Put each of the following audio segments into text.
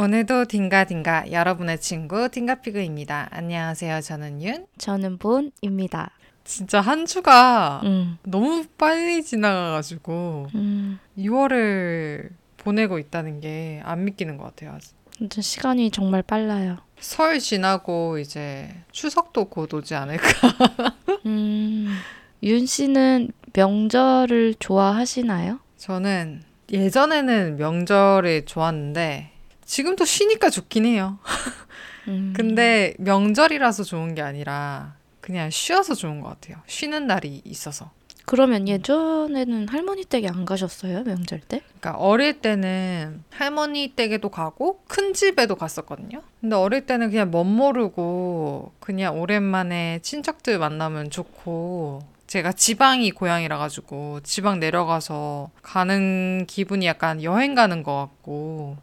오늘도 딩가딩가 여러분의 친구 딩가피그입니다. 안녕하세요. 저는 윤. 저는 본입니다. 진짜 한 주가 음. 너무 빨리 지나가가지고 음. 2월을 보내고 있다는 게 안 믿기는 것 같아요. 진짜 시간이 정말 빨라요. 설 지나고 이제 추석도 곧 오지 않을까. 음. 윤 씨는 명절을 좋아하시나요? 저는 예전에는 명절이 좋았는데 지금도 쉬니까 좋긴 해요. 음. 근데 명절이라서 좋은 게 아니라 그냥 쉬어서 좋은 것 같아요. 쉬는 날이 있어서. 그러면 예전에는 할머니 댁에 안 가셨어요? 명절 때? 그러니까 어릴 때는 할머니 댁에도 가고 큰 집에도 갔었거든요. 근데 어릴 때는 그냥 멋 모르고 그냥 오랜만에 친척들 만나면 좋고 제가 지방이 고향이라 가지고 지방 내려가서 가는 기분이 약간 여행 가는 것 같고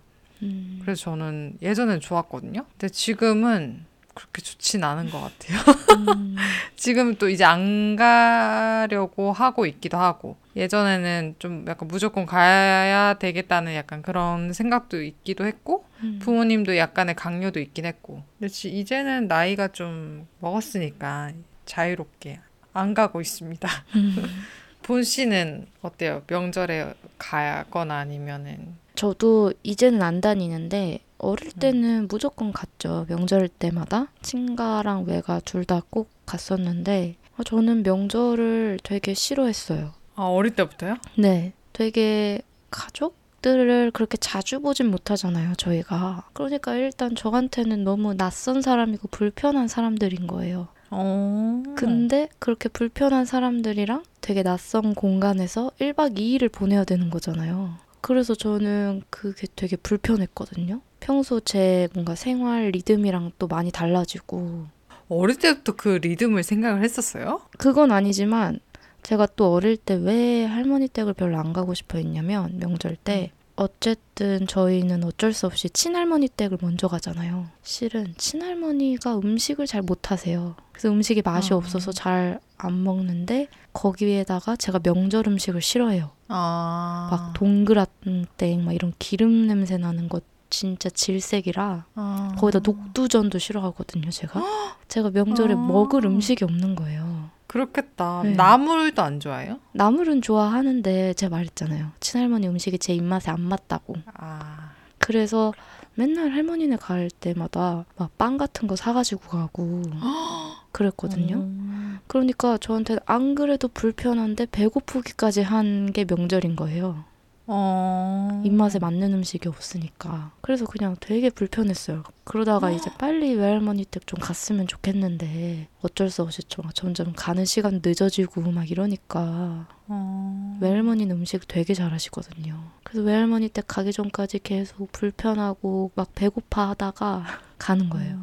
음. 그래서 저는 예전엔 좋았거든요. 근데 지금은 그렇게 좋진 않은 것 같아요. 음. 지금 또 이제 안 가려고 하고 있기도 하고 예전에는 좀 약간 무조건 가야 되겠다는 약간 그런 생각도 있기도 했고 음. 부모님도 약간의 강요도 있긴 했고 근데 지- 이제는 나이가 좀 먹었으니까 자유롭게 안 가고 있습니다. 음. 본 씨는 어때요? 명절에 가거나 아니면은 저도 이제는 안 다니는데 어릴 음. 때는 무조건 갔죠. 명절 때마다 친가랑 외가 둘 다 꼭 갔었는데 어, 저는 명절을 되게 싫어했어요. 아 어릴 때부터요? 네, 되게 가족 들을 그렇게 자주 보진 못하잖아요, 저희가. 그러니까 일단 저한테는 너무 낯선 사람이고 불편한 사람들인 거예요. 어. 근데 그렇게 불편한 사람들이랑 되게 낯선 공간에서 1박 2일을 보내야 되는 거잖아요. 그래서 저는 그게 되게 불편했거든요. 평소 제 뭔가 생활 리듬이랑 또 많이 달라지고. 어릴 때부터 그 리듬을 생각을 했었어요? 그건 아니지만 제가 또 어릴 때 왜 할머니 댁을 별로 안 가고 싶어 했냐면 명절 때 어쨌든 저희는 어쩔 수 없이 친할머니 댁을 먼저 가잖아요. 실은 친할머니가 음식을 잘 못하세요. 그래서 음식이 맛이 아. 없어서 잘 안 먹는데 거기에다가 제가 명절 음식을 싫어해요. 아. 막 동그랗땡 막 이런 기름 냄새 나는 것 진짜 질색이라 아. 거기다 녹두전도 싫어하거든요. 제가 제가 명절에 아. 먹을 음식이 없는 거예요. 그렇겠다. 네. 나물도 안 좋아해요? 나물은 좋아하는데 제가 말했잖아요. 친할머니 음식이 제 입맛에 안 맞다고. 아. 그래서 맨날 할머니네 갈 때마다 막 빵 같은 거 사가지고 가고 그랬거든요. 음. 그러니까 저한테 안 그래도 불편한데 배고프기까지 한 게 명절인 거예요. 어. 입맛에 맞는 음식이 없으니까. 그래서 그냥 되게 불편했어요. 그러다가 이제 빨리 외할머니 댁 좀 갔으면 좋겠는데 어쩔 수 없이 좀 점점 가는 시간 늦어지고 막 이러니까 어. 외할머니는 음식 되게 잘하시거든요. 그래서 외할머니 댁 가기 전까지 계속 불편하고 막 배고파 하다가 가는 거예요.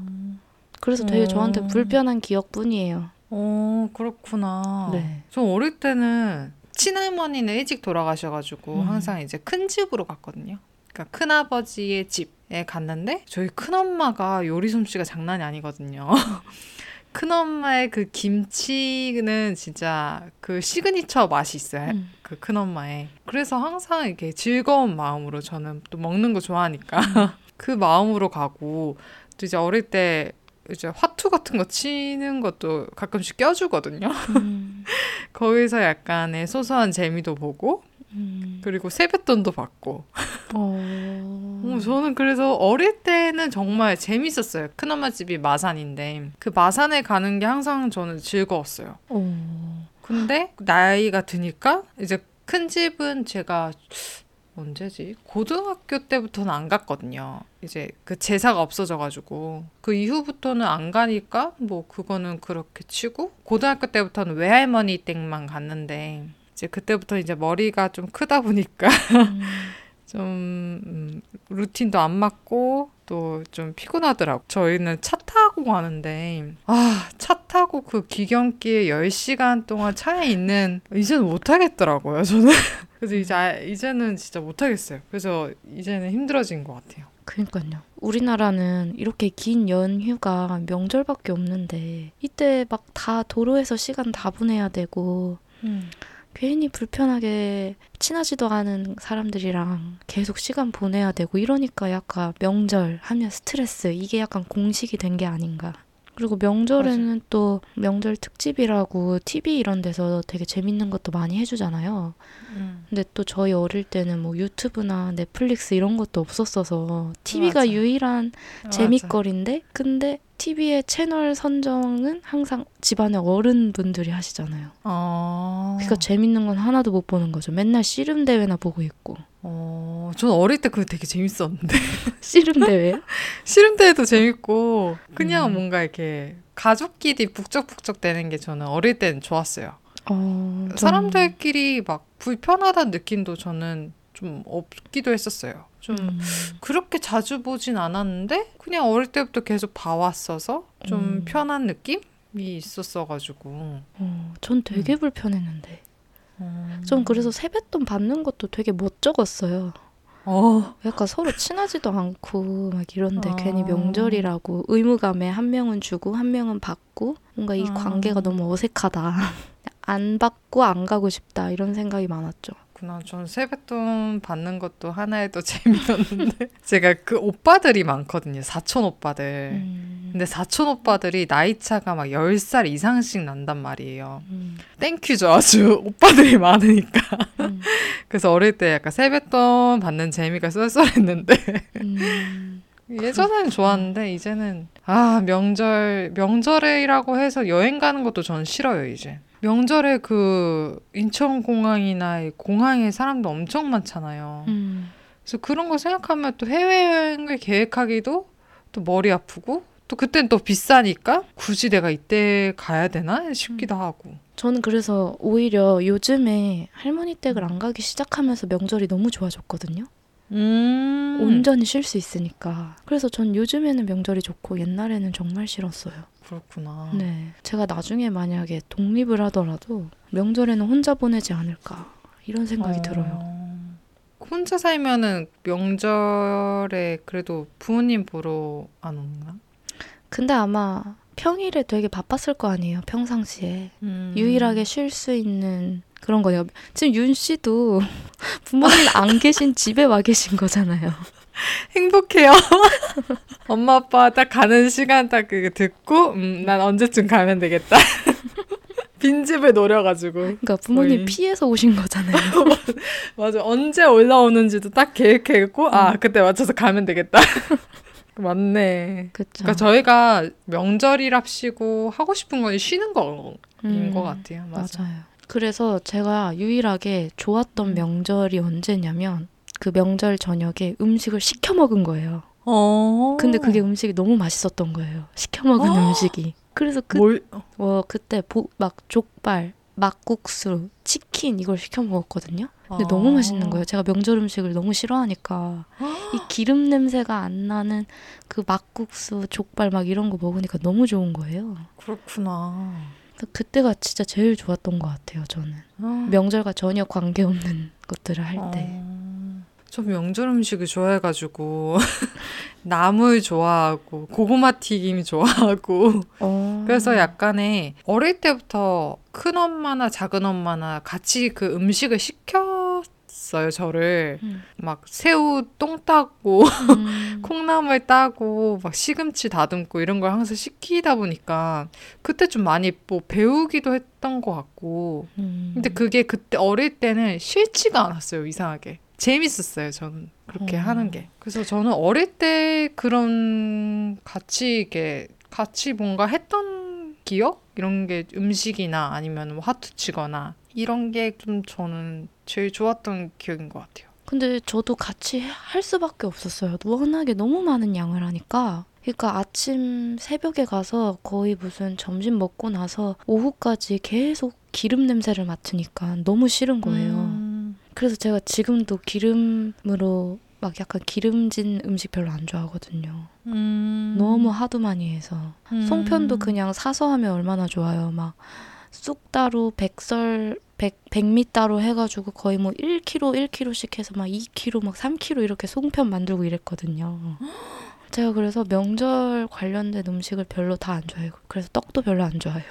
그래서 되게 저한테 음. 불편한 기억뿐이에요. 어, 그렇구나. 네. 저 어릴 때는 친할머니는 일찍 돌아가셔가지고 음. 항상 이제 큰 집으로 갔거든요. 그러니까 큰아버지의 집에 갔는데 저희 큰엄마가 요리 솜씨가 장난이 아니거든요. 큰엄마의 그 김치는 진짜 그 시그니처 맛이 있어요. 음. 그 큰엄마의. 그래서 항상 이렇게 즐거운 마음으로 저는 또 먹는 거 좋아하니까 그 마음으로 가고 또 이제 어릴 때 이제 화투 같은 거 치는 것도 가끔씩 껴주거든요. 음. 거기서 약간의 소소한 재미도 보고 음. 그리고 세뱃돈도 받고 어. 어, 저는 그래서 어릴 때는 정말 재밌었어요. 큰엄마 집이 마산인데 그 마산에 가는 게 항상 저는 즐거웠어요. 어. 근데 나이가 드니까 이제 큰 집은 제가 언제지? 고등학교 때부터는 안 갔거든요. 이제 그 제사가 없어져가지고 그 이후부터는 안 가니까 뭐 그거는 그렇게 치고 고등학교 때부터는 외할머니 댁만 갔는데 이제 그때부터 이제 머리가 좀 크다 보니까 음. 좀 음, 루틴도 안 맞고 또 좀 피곤하더라고. 저희는 차 타고 가는데 아, 차 타고 그 귀경길에 10시간 동안 차에 있는 이제는 못 하겠더라고요, 저는. 그래서 이제 아- 이제는 진짜 못 하겠어요. 그래서 이제는 힘들어진 것 같아요. 그러니까요. 우리나라는 이렇게 긴 연휴가 명절밖에 없는데 이때 막 다 도로에서 시간 다 보내야 되고 괜히 불편하게 친하지도 않은 사람들이랑 계속 시간 보내야 되고 이러니까 약간 명절 하면 스트레스 이게 약간 공식이 된 게 아닌가. 그리고 명절에는 또 명절 특집이라고 TV 이런 데서 되게 재밌는 것도 많이 해주잖아요. 음. 근데 또 저희 어릴 때는 뭐 유튜브나 넷플릭스 이런 것도 없었어서 TV가 맞아. 유일한 맞아. 재미거리인데 근데 TV의 채널 선정은 항상 집안의 어른분들이 하시잖아요. 어. 그러니까 재밌는 건 하나도 못 보는 거죠. 맨날 씨름 대회나 보고 있고. 어, 전 어릴 때 그거 되게 재밌었는데. 씨름 대회? 씨름 대회도 재밌고, 그냥 음. 뭔가 이렇게 가족끼리 북적북적 되는 게 저는 어릴 때는 좋았어요. 어, 좀- 사람들끼리 막 불편하다는 느낌도 저는 좀 없기도 했었어요. 좀 음, 그렇게 자주 보진 않았는데, 그냥 어릴 때부터 계속 봐왔어서 좀 음. 편한 느낌이 있었어가지고. 어, 전 되게 음. 불편했는데. 음. 전 그래서 세뱃돈 받는 것도 되게 멋쩍었어요. 어, 약간 서로 친하지도 않고 막 이런데 어. 괜히 명절이라고 의무감에 한 명은 주고 한 명은 받고 뭔가 이 어. 관계가 너무 어색하다. 안 받고 안 가고 싶다 이런 생각이 많았죠. 그나. 전 세뱃돈 받는 것도 하나의 또 재미였는데 제가 그 오빠들이 많거든요 사촌 오빠들. 음, 근데 사촌 오빠들이 나이 차가 막 10살 이상씩 난단 말이에요. 음, thank you죠. 아주 오빠들이 많으니까. 음, 그래서 어릴 때 약간 세뱃돈 받는 재미가 쏠쏠했는데. 음. 예전에는 좋았는데 이제는 아 명절 명절이라고 해서 여행 가는 것도 전 싫어요 이제. 명절에 그 인천공항이나 이 공항에 사람도 엄청 많잖아요. 음. 그래서 그런 거 생각하면 또 해외여행을 계획하기도 또 머리 아프고 또 그땐 또 비싸니까 굳이 내가 이때 가야 되나? 싶기도 하고. 저는 그래서 오히려 요즘에 할머니 댁을 안 가기 시작하면서 명절이 너무 좋아졌거든요. 음 온전히 쉴 수 있으니까. 그래서 전 요즘에는 명절이 좋고 옛날에는 정말 싫었어요. 그렇구나 네. 제가 나중에 만약에 독립을 하더라도 명절에는 혼자 보내지 않을까. 이런 생각이 어. 들어요. 혼자 살면은 명절에 그래도 부모님 보러 안 오나? 근데 아마 평일에 되게 바빴을 거 아니에요. 평상시에. 음. 유일하게 쉴 수 있는 그런 거예요. 지금 윤 씨도 부모님 안 계신 집에 와 계신 거잖아요. 행복해요. 엄마 아빠 딱 가는 시간 딱 그거 듣고 음, 난 언제쯤 가면 되겠다. 빈집을 노려가지고 그러니까 부모님 거의. 피해서 오신 거잖아요. 맞아 언제 올라오는지도 딱 계획했고 아 음. 그때 맞춰서 가면 되겠다. 맞네. 그쵸. 그러니까 저희가 명절이랍시고 하고 싶은 건 쉬는 거인 음, 것 같아요. 맞아. 맞아요. 그래서 제가 유일하게 좋았던 음. 명절이 언제냐면 그 명절 저녁에 음식을 시켜 먹은 거예요. 어. 근데 그게 음식이 너무 맛있었던 거예요. 시켜 먹은 어. 음식이. 그래서 그, 뭘? 어, 그때 보, 막 족발, 막국수, 치킨 이걸 시켜 먹었거든요. 근데 너무 아. 맛있는 거예요. 제가 명절 음식을 너무 싫어하니까 이 기름 냄새가 안 나는 그 막국수, 족발 막 이런 거 먹으니까 너무 좋은 거예요. 그렇구나. 그때가 진짜 제일 좋았던 것 같아요. 저는 아. 명절과 전혀 관계 없는 것들을 할 때. 어, 저 명절 음식을 좋아해가지고 나물 좋아하고 고구마 튀김 좋아하고 어. 그래서 약간의 어릴 때부터 큰 엄마나 작은 엄마나 같이 그 음식을 시켰어요 저를 음. 막 새우 똥 따고 음. 콩나물 따고 막 시금치 다듬고 이런 걸 항상 시키다 보니까 그때 좀 많이 뭐 배우기도 했던 것 같고 음. 근데 그게 그때 어릴 때는 싫지가 않았어요 이상하게 재밌었어요 저는 그렇게 어. 하는 게 그래서 저는 어릴 때 그런 같이 이게 같이 뭔가 했던 기억 이런 게 음식이나 아니면 뭐 하트 치거나 이런 게 좀 저는 제일 좋았던 기억인 것 같아요. 근데 저도 같이 할 수밖에 없었어요. 워낙에 너무 많은 양을 하니까. 그러니까 아침 새벽에 가서 거의 무슨 점심 먹고 나서 오후까지 계속 기름 냄새를 맡으니까 너무 싫은 거예요. 음, 그래서 제가 지금도 기름으로 막 약간 기름진 음식 별로 안 좋아하거든요. 음, 너무 하도 많이 해서. 음. 송편도 그냥 사서 하면 얼마나 좋아요. 막 쑥따로 백설 백 백미따로 해가지고 거의 뭐 1kg 1kg씩 해서 막 2kg 막 3kg 이렇게 송편 만들고 이랬거든요. 제가 그래서 명절 관련된 음식을 별로 다 안 좋아해요. 그래서 떡도 별로 안 좋아해요.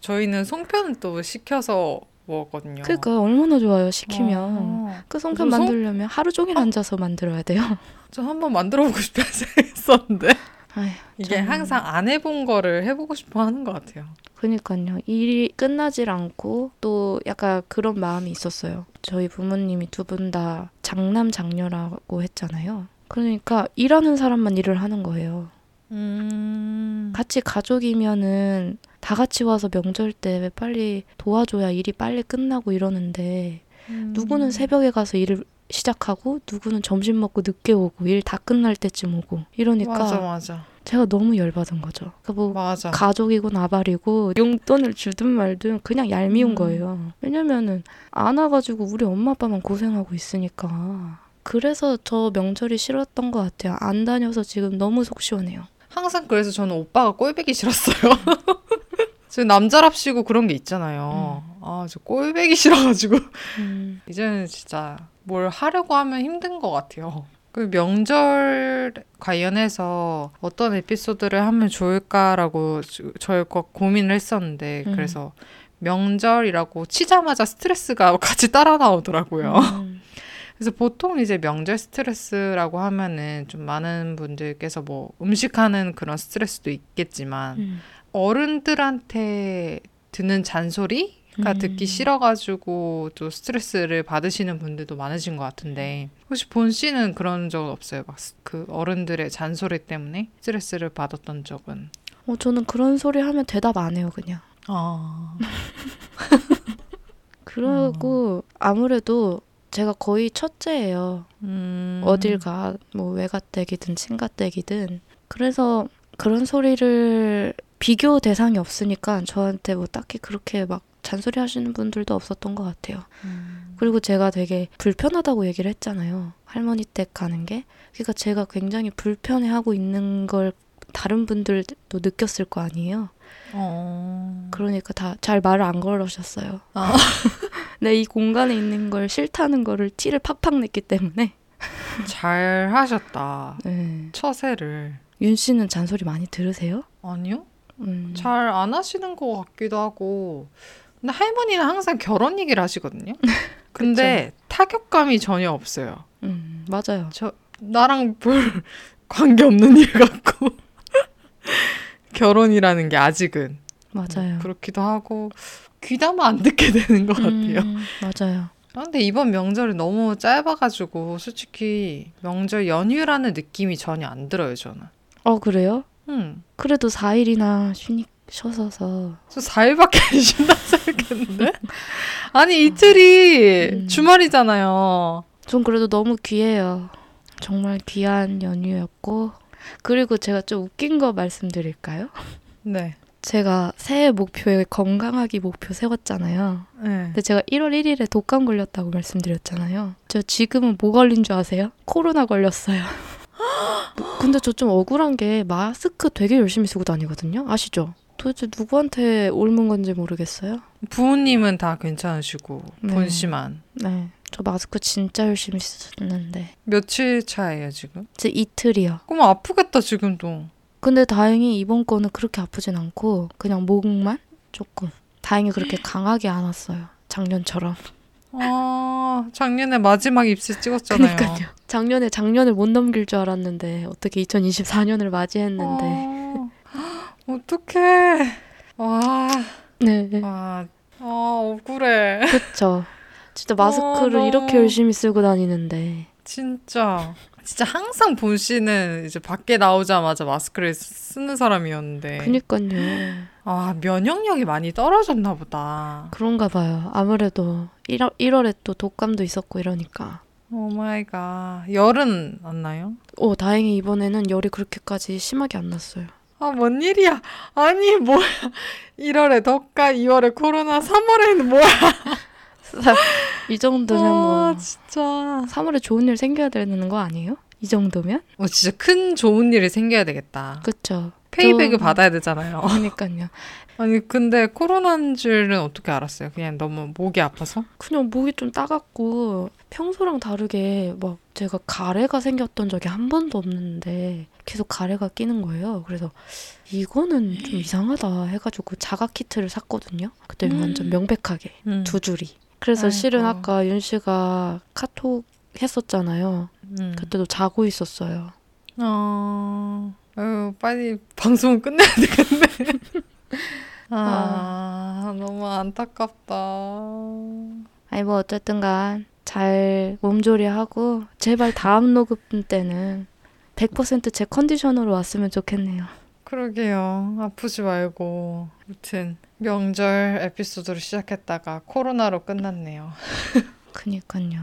저희는 송편은 또 시켜서 먹었거든요. 그러니까 얼마나 좋아요 시키면. 어. 그 송편 그래서? 만들려면 하루 종일 앉아서 만들어야 돼요. 저 한번 만들어보고 싶다 생각했었는데 아휴, 이게 참. 항상 안 해본 거를 해보고 싶어 하는 것 같아요. 그니까요. 일이 끝나질 않고 또 약간 그런 마음이 있었어요. 저희 부모님이 두 분 다 장남 장녀라고 했잖아요. 그러니까 일하는 사람만 일을 하는 거예요. 음. 같이 가족이면은 다 같이 와서 명절 때 빨리 도와줘야 일이 빨리 끝나고 이러는데 누구는 새벽에 가서 일을 시작하고 누구는 점심 먹고 늦게 오고 일 다 끝날 때쯤 오고 이러니까 맞아 맞아 제가 너무 열받은 거죠. 그뭐 맞아. 가족이고 나발이고 용돈을 주든 말든 그냥 얄미운 음. 거예요. 왜냐면은 안 와가지고 우리 엄마 아빠만 고생하고 있으니까. 그래서 저 명절이 싫었던 것 같아요. 안 다녀서 지금 너무 속 시원해요. 항상 그래서 저는 오빠가 꼴배기 싫었어요. 지금 남자랍시고 그런 게 있잖아요. 아, 저 꼴배기 싫어가지고 음, 이제는 진짜 뭘 하려고 하면 힘든 것 같아요. 그 명절 관련해서 어떤 에피소드를 하면 좋을까라고 저- 저희가 고민을 했었는데 음. 그래서 명절이라고 치자마자 스트레스가 같이 따라 나오더라고요. 음, 그래서 보통 이제 명절 스트레스라고 하면은 좀 많은 분들께서 뭐 음식하는 그런 스트레스도 있겠지만 음. 어른들한테 듣는 잔소리 가 음. 듣기 싫어가지고 또 스트레스를 받으시는 분들도 많으신 것 같은데 혹시 본 씨는 그런 적 없어요? 막 그 어른들의 잔소리 때문에 스트레스를 받았던 적은? 어, 저는 그런 소리 하면 대답 안 해요, 그냥. 아, 그러고 아무래도 제가 거의 첫째예요. 음, 어딜 가, 뭐 외가댁이든 친가댁이든. 그래서 그런 소리를 비교 대상이 없으니까 저한테 뭐 딱히 그렇게 막 잔소리 하시는 분들도 없었던 것 같아요. 음, 그리고 제가 되게 불편하다고 얘기를 했잖아요. 할머니 댁 가는 게. 그러니까 제가 굉장히 불편해하고 있는 걸 다른 분들도 느꼈을 거 아니에요. 어, 그러니까 다 잘 말을 안 걸으셨어요. 아. 내이 공간에 있는 걸 싫다는 거를 티를 팍팍 냈기 때문에. 잘 하셨다. 네. 처세를. 윤 씨는 잔소리 많이 들으세요? 아니요? 음. 잘안 하시는 것 같기도 하고. 근데 할머니는 항상 결혼 얘기를 하시거든요. 근데 타격감이 전혀 없어요. 음, 맞아요. 저 나랑 별 관계 없는 일 같고 결혼이라는 게 아직은 맞아요. 그렇기도 하고 귀담아 안 듣게 되는 것 같아요. 음, 맞아요. 아, 근데 이번 명절이 너무 짧아가지고 솔직히 명절 연휴라는 느낌이 전혀 안 들어요 저는. 어, 그래요? 음, 그래도 4일이나 쉬니, 쉬어서. 저 4일밖에 안 쉰다 생각했는데 아니 이틀이 음. 주말이잖아요. 전 그래도 너무 귀해요. 정말 귀한 연휴였고. 그리고 제가 좀 웃긴 거 말씀드릴까요? 네. 제가 새해 목표에 건강하기 목표 세웠잖아요. 네. 근데 제가 1월 1일에 독감 걸렸다고 말씀드렸잖아요. 저 지금은 뭐 걸린 줄 아세요? 코로나 걸렸어요. 근데 저 좀 억울한 게 마스크 되게 열심히 쓰고 다니거든요. 아시죠? 도대체 누구한테 옮은 건지 모르겠어요. 부모님은 다 괜찮으시고 네. 본 씨만 네. 저 마스크 진짜 열심히 쓰는데. 며칠 차예요 지금? 제 이틀이요. 그럼 아프겠다 지금도. 근데 다행히 이번 거는 그렇게 아프진 않고 그냥 목만 조금. 다행히 그렇게 강하게 안 왔어요. 작년처럼. 아 작년에 마지막 입술 찍었잖아요. 그러니까요. 작년에 작년을 못 넘길 줄 알았는데 어떻게 2024년을 맞이했는데. 아, 어떡해. 와, 네. 와, 아 억울해. 그쵸. 진짜 마스크를 어, 이렇게 너무- 열심히 쓰고 다니는데. 진짜. 진짜 항상 본 씨는 이제 밖에 나오자마자 마스크를 쓰는 사람이었는데. 그니까요. 아 면역력이 많이 떨어졌나 보다. 그런가 봐요. 아무래도 1월, 1월에 또 독감도 있었고 이러니까. Oh my God. 열은 안 나요? 오, 다행히 이번에는 열이 그렇게까지 심하게 안 났어요. 아, 뭔 일이야. 아니, 뭐야. 1월에 덕가, 2월에 코로나, 3월에는 뭐야. 이 정도면 아, 뭐 진짜. 3월에 좋은 일 생겨야 되는 거 아니에요? 이 정도면? 어, 진짜 큰 좋은 일이 생겨야 되겠다. 그쵸. 페이백을 받아야 되잖아요. 그러니까요. 아니 근데 코로나인 줄은 어떻게 알았어요? 그냥 너무 목이 아파서? 그냥 목이 좀 따갑고 평소랑 다르게 막 제가 가래가 생겼던 적이 한 번도 없는데 계속 가래가 끼는 거예요. 그래서 이거는 좀 이상하다 해가지고 자가 키트를 샀거든요. 그때 음. 완전 명백하게 음. 두 줄이. 그래서 아이고. 실은 아까 윤 씨가 카톡 했었잖아요. 음. 그때도 자고 있었어요. 어... 아유, 빨리 방송을 끝내야 되겠네. 아, 너무 안타깝다. 아니 뭐 어쨌든간 잘 몸조리하고 제발 다음 녹음 때는 100%제 컨디션으로 왔으면 좋겠네요. 그러게요. 아프지 말고. 아무튼 명절 에피소드로 시작했다가 코로나로 끝났네요. 그니까요.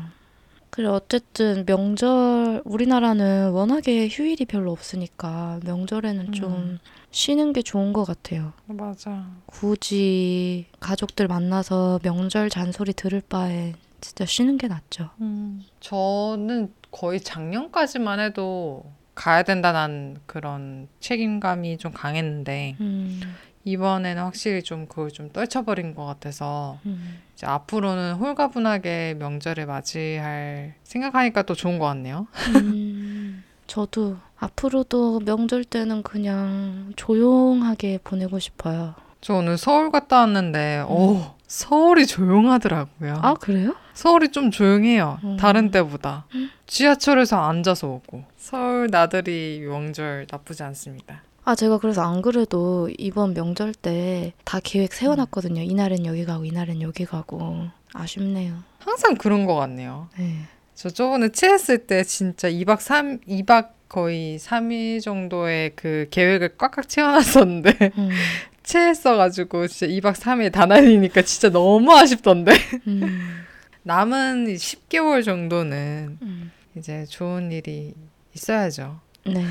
그래 어쨌든 명절 우리나라는 워낙에 휴일이 별로 없으니까 명절에는 좀 음. 쉬는 게 좋은 것 같아요. 맞아. 굳이 가족들 만나서 명절 잔소리 들을 바에 진짜 쉬는 게 낫죠. 음. 저는 거의 작년까지만 해도 가야 된다는 그런 책임감이 좀 강했는데 음, 이번에는 확실히 좀 그걸 좀 떨쳐버린 것 같아서 음. 이제 앞으로는 홀가분하게 명절을 맞이할 생각하니까 또 좋은 것 같네요. 음, 저도 앞으로도 명절 때는 그냥 조용하게 보내고 싶어요. 저 오늘 서울 갔다 왔는데, 오, 서울이 조용하더라고요. 아 그래요? 서울이 좀 조용해요. 음. 다른 때보다. 지하철에서 앉아서 오고. 서울 나들이 명절 나쁘지 않습니다. 아 제가 그래서 안 그래도 이번 명절 때 다 계획 세워놨거든요. 이날은 여기 가고 이날은 여기 가고 아쉽네요. 항상 그런 것 같네요. 네. 저 저번에 체했을 때 진짜 2박 3, 2박 거의 3일 정도의 그 계획을 꽉꽉 채워놨었는데, 음, 체했어가지고 진짜 2박 3일 다 날리니까 진짜 너무 아쉽던데. 음, 남은 10개월 정도는 음. 이제 좋은 일이 있어야죠. 네,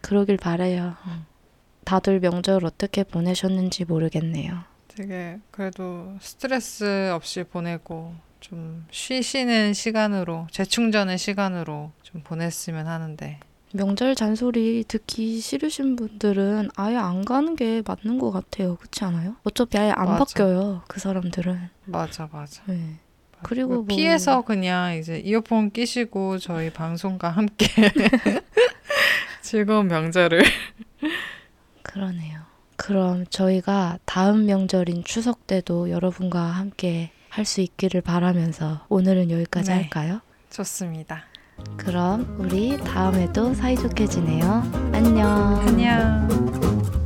그러길 바래요. 다들 명절 어떻게 보내셨는지 모르겠네요. 되게 그래도 스트레스 없이 보내고 좀 쉬시는 시간으로 재충전의 시간으로 좀 보냈으면 하는데 명절 잔소리 듣기 싫으신 분들은 아예 안 가는 게 맞는 것 같아요. 그렇지 않아요? 어차피 아예 안 맞아. 바뀌어요. 그 사람들은. 맞아 맞아. 네. 그리고 뭐- 피해서 그냥 이제 이어폰 끼시고 저희 방송과 함께 즐거운 명절을 그러네요. 그럼 저희가 다음 명절인 추석 때도 여러분과 함께 할 수 있기를 바라면서 오늘은 여기까지 네. 할까요? 좋습니다. 그럼 우리 다음에도 사이좋게 지내요. 안녕. 안녕.